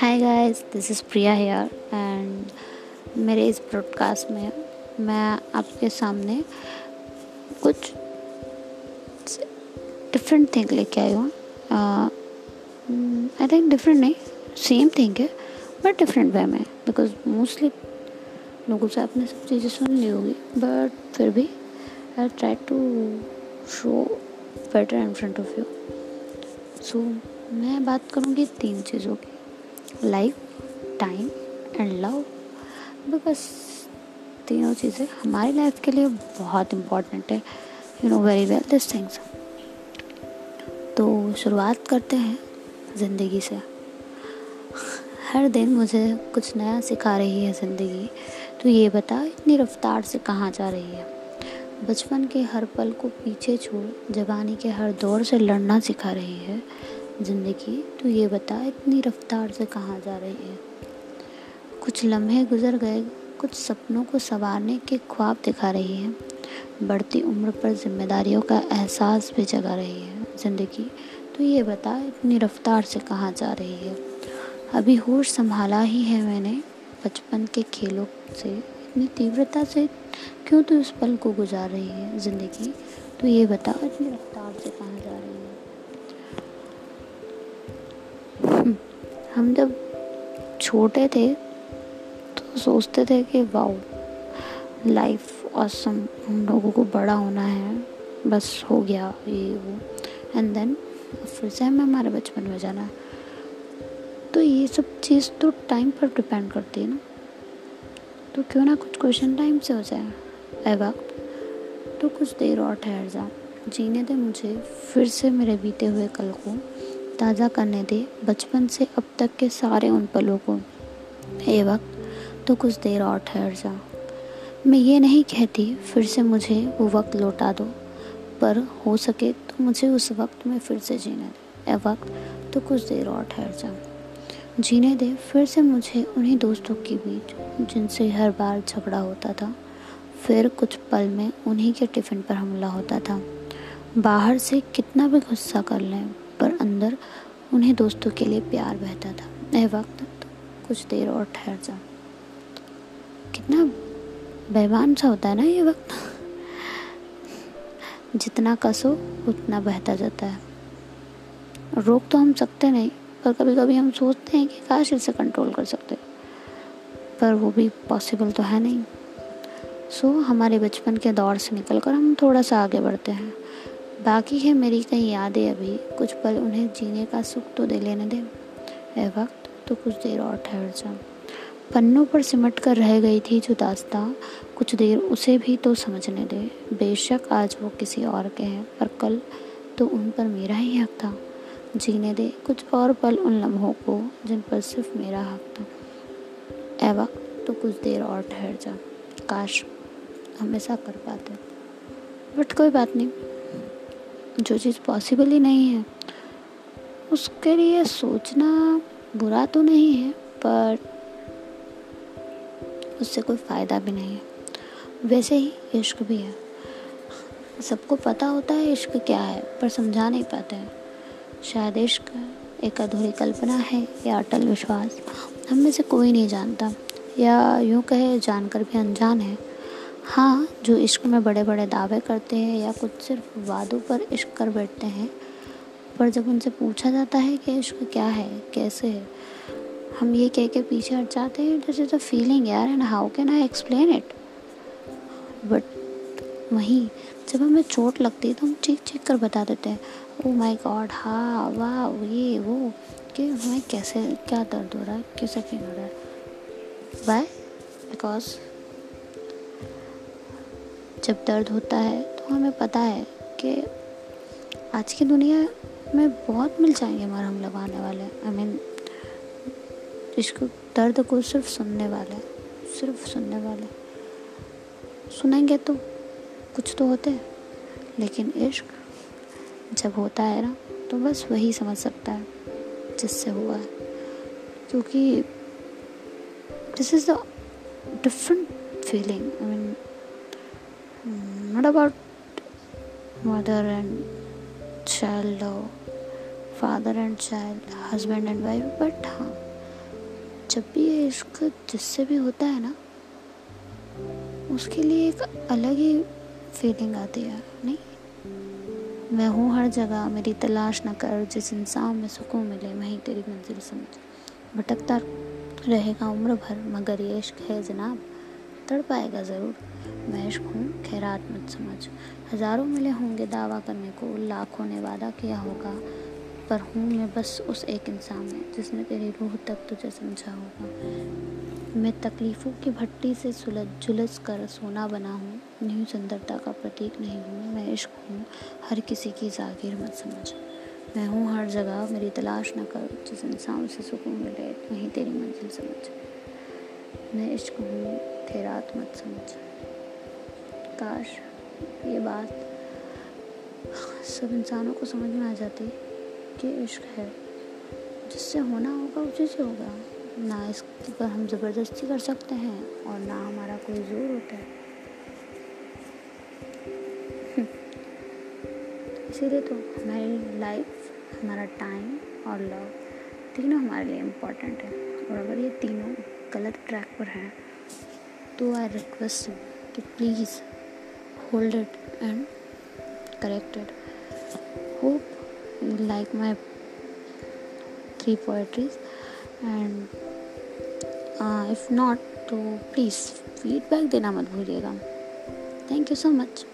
Hi guys this is Priya here and मेरे इस broadcast में मैं आपके सामने कुछ डिफरेंट थिंग लेके आई हूँ। आई थिंक डिफरेंट नहीं सेम थिंग है बट डिफरेंट वे में बिकॉज़ मोस्टली लोगों से आपने सब चीज़ें सुन ली होगी बट फिर भी I try to show better in front of you so मैं बात करूँगी तीन चीज़ों की। Life time and love because तीनों चीज़ें हमारी लाइफ के लिए बहुत इम्पोर्टेंट है। You know very well this things तो शुरुआत करते हैं ज़िंदगी से। हर दिन मुझे कुछ नया सिखा रही है ज़िंदगी। तो ये बता, इतनी रफ्तार से कहाँ जा रही है? बचपन के हर पल को पीछे छोड़ जवानी के हर दौर से लड़ना सिखा रही है। ज़िंदगी, तू ये बता, इतनी रफ्तार से कहाँ जा रही है? कुछ लम्हे गुजर गए, कुछ सपनों को संवारने के ख्वाब दिखा रही है। बढ़ती उम्र पर जिम्मेदारियों का एहसास भी जगा रही है। ज़िंदगी तो ये बता, इतनी रफ्तार से कहाँ जा रही है? अभी होश संभाला ही है मैंने बचपन के खेलों से। इतनी तीव्रता से क्यों तो इस पल को गुजार रही है ज़िंदगी? तो ये बता। इतनी रफ्तार से कहाँ जा रही है। हम जब छोटे थे तो सोचते थे कि वाओ लाइफ ऑसम हम लोगों को बड़ा होना है बस हो गया ये वो। एंड देन फिर से हमें हमारे बचपन में जाना। है तो ये सब चीज़ तो टाइम पर डिपेंड करती है ना। तो क्यों ना कुछ क्वेश्चन टाइम से हो जाए? ए वक्त तो कुछ देर और ठहर जा। जीने दे मुझे, फिर से मेरे बीते हुए कल को। ताज़ा करने दे बचपन से अब तक के सारे उन पलों को। हे वक्त तो कुछ देर और ठहर जा। मैं ये नहीं कहती, फिर से मुझे वो वक्त लौटा दो। पर हो सके तो मुझे उस वक्त में फिर से जीने दे। ए वक्त तो कुछ देर और ठहर जा। जीने दे, फिर से मुझे उन्हीं दोस्तों के बीच, जिनसे हर बार झगड़ा होता था, फिर कुछ पल में उन्हीं के टिफ़िन पर हमला होता था। बाहर से कितना भी गुस्सा कर लें, पर अंदर उन्हें दोस्तों के लिए प्यार बहता था। ए वक्त तो कुछ देर और ठहर जा। कितना बेमान सा होता है ना ये वक्त। जितना कसो, उतना बहता जाता है। रोक तो हम सकते नहीं पर कभी कभी हम सोचते हैं कि काश इसे कंट्रोल कर सकते। पर वो भी पॉसिबल तो है नहीं। सो so, हमारे बचपन के दौर से निकल कर हम थोड़ा सा आगे बढ़ते हैं। बाकी है मेरी कई यादें अभी। कुछ पल उन्हें जीने का सुख तो दे लेने दे। ए वक्त तो कुछ देर और ठहर जा। पन्नों पर सिमट कर रह गई थी जो दास्ता। कुछ देर उसे भी तो समझने दे। बेशक आज वो किसी और के हैं पर कल तो उन पर मेरा ही हक था। जीने दे। कुछ और पल उन लम्हों को जिन पर सिर्फ़ मेरा हक था। ए वक्त तो कुछ देर और ठहर जा। काश हमेशा कर पाते। बट कोई बात नहीं। जो चीज़ पॉसिबल ही नहीं है। उसके लिए सोचना बुरा तो नहीं है, पर उससे कोई फ़ायदा भी नहीं है। वैसे ही इश्क भी है। सबको पता होता है इश्क क्या है, पर समझा नहीं पाते हैं। शायद इश्क एक अधूरी कल्पना है या अटल विश्वास। हम में से कोई नहीं जानता, या यूँ कहे जानकर भी अनजान है। हाँ जो इश्क में बड़े बड़े दावे करते हैं या कुछ सिर्फ़ वादों पर इश्क कर बैठते हैं, पर जब उनसे पूछा जाता है कि इश्क क्या है, कैसे है, हम ये कह के पीछे हट जाते हैं। दिस इज़ अ फीलिंग यार and how can I explain it but वहीं जब हमें चोट लगती है तो हम चीख चीख कर बता देते हैं ओ माय गॉड हाँ वाह ये वो कि हमें कैसे क्या दर्द हो रहा है कैसे फील हो रहा है? बाय बिकॉज़ जब दर्द होता है तो हमें पता है कि आज की दुनिया में बहुत मिल जाएँगे मरहम लगाने वाले आई I मीन mean, इसको दर्द को सिर्फ़ सुनने वाले सिर्फ़ सुनने वाले। सुनेंगे तो कुछ तो होते हैं। लेकिन इश्क जब होता है ना तो बस वही समझ सकता है, जिससे हुआ है। क्योंकि this is the different feeling I mean not about mother and child father and child husband and wife but हाँ जब भी ये इश्क जिससे भी होता है ना, उसके लिए एक अलग ही फीलिंग आती है, नहीं? मैं हूँ हर जगह, मेरी तलाश न कर, जिस इंसान में सुकून मिले, वहीं तेरी मंजिल समझ। भटकता रहेगा उम्र भर, मगर ये इश्क है जनाब, तड़ पाएगा ज़रूर। मैं इश्क हूँ, खैरात मत समझ। हज़ारों मिले होंगे दावा करने को, लाखों ने वादा किया होगा पर हूँ मैं, बस उस एक इंसान में जिसने तेरी रूह तक तुझे समझा होगा। मैं तकलीफ़ों की भट्टी से सुलझ जुलझ कर सोना बना हूँ, न्यू सुंदरता का प्रतीक नहीं हूँ, मैं इश्क हूँ, हर किसी की जागीर मत समझ। मैं हूँ हर जगह, मेरी तलाश न कर, जिस इंसान से सुकून मिले, वहीं तेरी मंजिल समझ। मैं इश्क हूँ खैरात मत समझ। काश ये बात सब इंसानों को समझ में आ जाती। कि इश्क है। जिससे होना होगा, उसी से होगा। ना इस पर हम ज़बरदस्ती कर सकते हैं और ना हमारा कोई ज़ोर होता है। इसीलिए तो हमारी लाइफ हमारा टाइम और लव तीनों हमारे लिए इम्पोर्टेंट है। और अगर ये तीनों गलत ट्रैक पर हैं तो आई रिक्वेस्ट यू कि please hold it and corrected hope like my three poetries and uh, if not तो प्लीज़ फीडबैक देना मत भूलिएगा थैंक यू सो मच